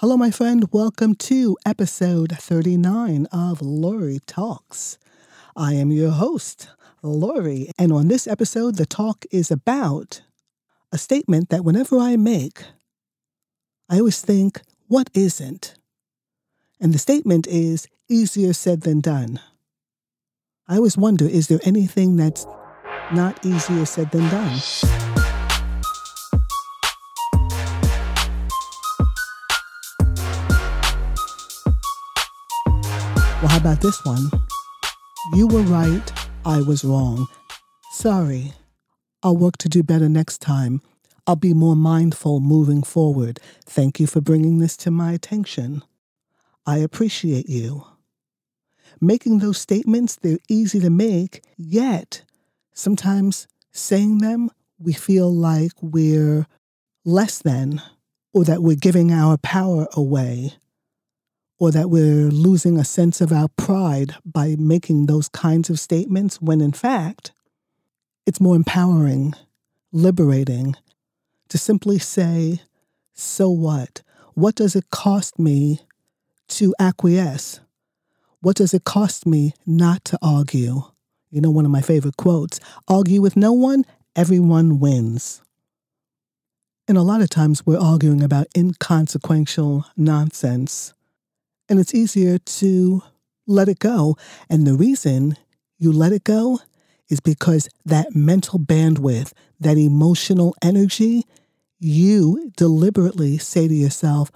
Hello, my friend. Welcome to episode 39 of Lori Talks. I am your host, Lori, and on this episode, the talk is about a statement that whenever I make, I always think, what isn't? And the statement is easier said than done. I always wonder is there anything that's not easier said than done? Well, how about this one? You were right, I was wrong. Sorry. I'll work to do better next time. I'll be more mindful moving forward. Thank you for bringing this to my attention. I appreciate you. Making those statements, they're easy to make, yet sometimes saying them, we feel like we're less than, or that we're giving our power away or that we're losing a sense of our pride by making those kinds of statements when in fact it's more empowering, liberating to simply say, So what? What does it cost me to acquiesce? What does it cost me not to argue? You know, one of my favorite quotes argue with no one, everyone wins. And a lot of times we're arguing about inconsequential nonsense and it's easier to let it go. And the reason you let it go is because that mental bandwidth, that emotional energy, you deliberately say to yourself,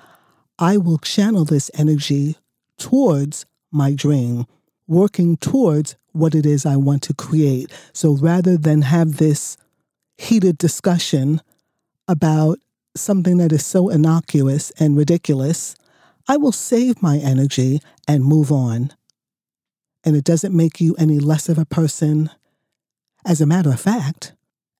I will channel this energy towards my dream, working towards what it is I want to create. So rather than have this heated discussion about something that is so innocuous and ridiculous, I will save my energy and move on. And it doesn't make you any less of a person. As a matter of fact,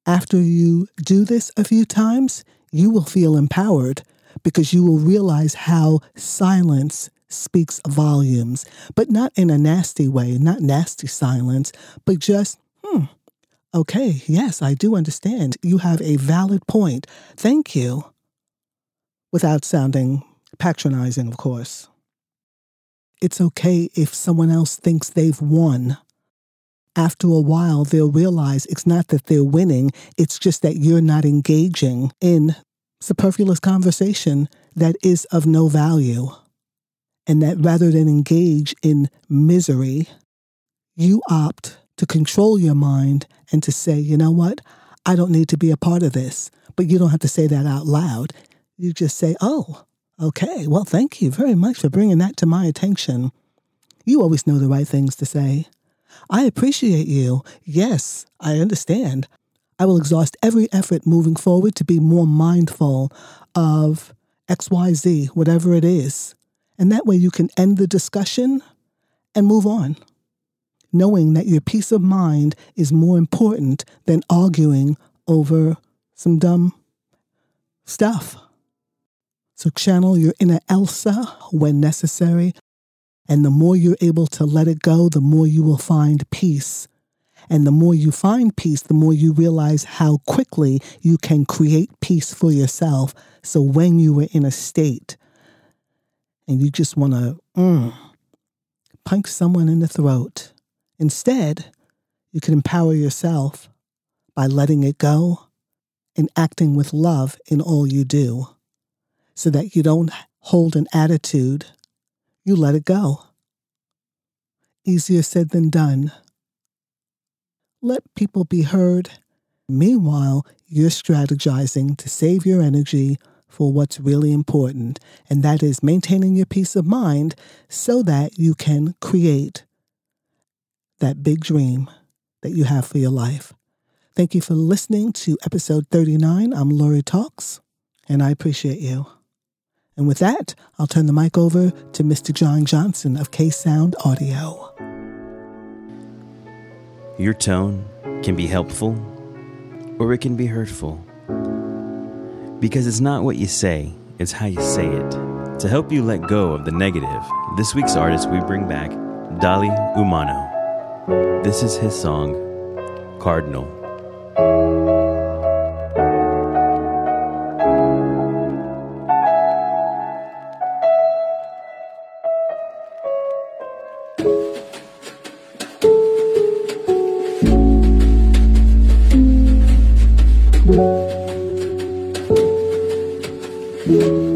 after you do this a few times, you will feel empowered because you will realize how silence speaks volumes, but not in a nasty way, not nasty silence, but just, hmm, okay, yes, I do understand. You have a valid point. Thank you. Without sounding patronizing, of course. It's okay if someone else thinks they've won. After a while, they'll realize it's not that they're winning, it's just that you're not engaging in superfluous conversation that is of no value. And that rather than engage in misery, you opt to control your mind and to say, you know what? I don't need to be a part of this. But you don't have to say that out loud. You just say, oh, Okay, well, thank you very much for bringing that to my attention. You always know the right things to say. I appreciate you. Yes, I understand. I will exhaust every effort moving forward to be more mindful of XYZ, whatever it is. And that way you can end the discussion and move on, knowing that your peace of mind is more important than arguing over some dumb stuff. So channel your inner Elsa when necessary. And the more you're able to let it go, the more you will find peace. And the more you find peace, the more you realize how quickly you can create peace for yourself. So when you are in a state and you just want to mm, punch someone in the throat, instead, you can empower yourself by letting it go and acting with love in all you do so that you don't hold an attitude. You let it go. Easier said than done. Let people be heard. Meanwhile, you're strategizing to save your energy for what's really important, and that is maintaining your peace of mind so that you can create that big dream that you have for your life. Thank you for listening to episode 39. I'm Lori Talks, and I appreciate you. And with that, I'll turn the mic over to Mr. John Johnson of K Sound Audio. Your tone can be helpful or it can be hurtful. Because it's not what you say, it's how you say it. To help you let go of the negative, this week's artist we bring back Dali Umano. This is his song, Cardinal. You.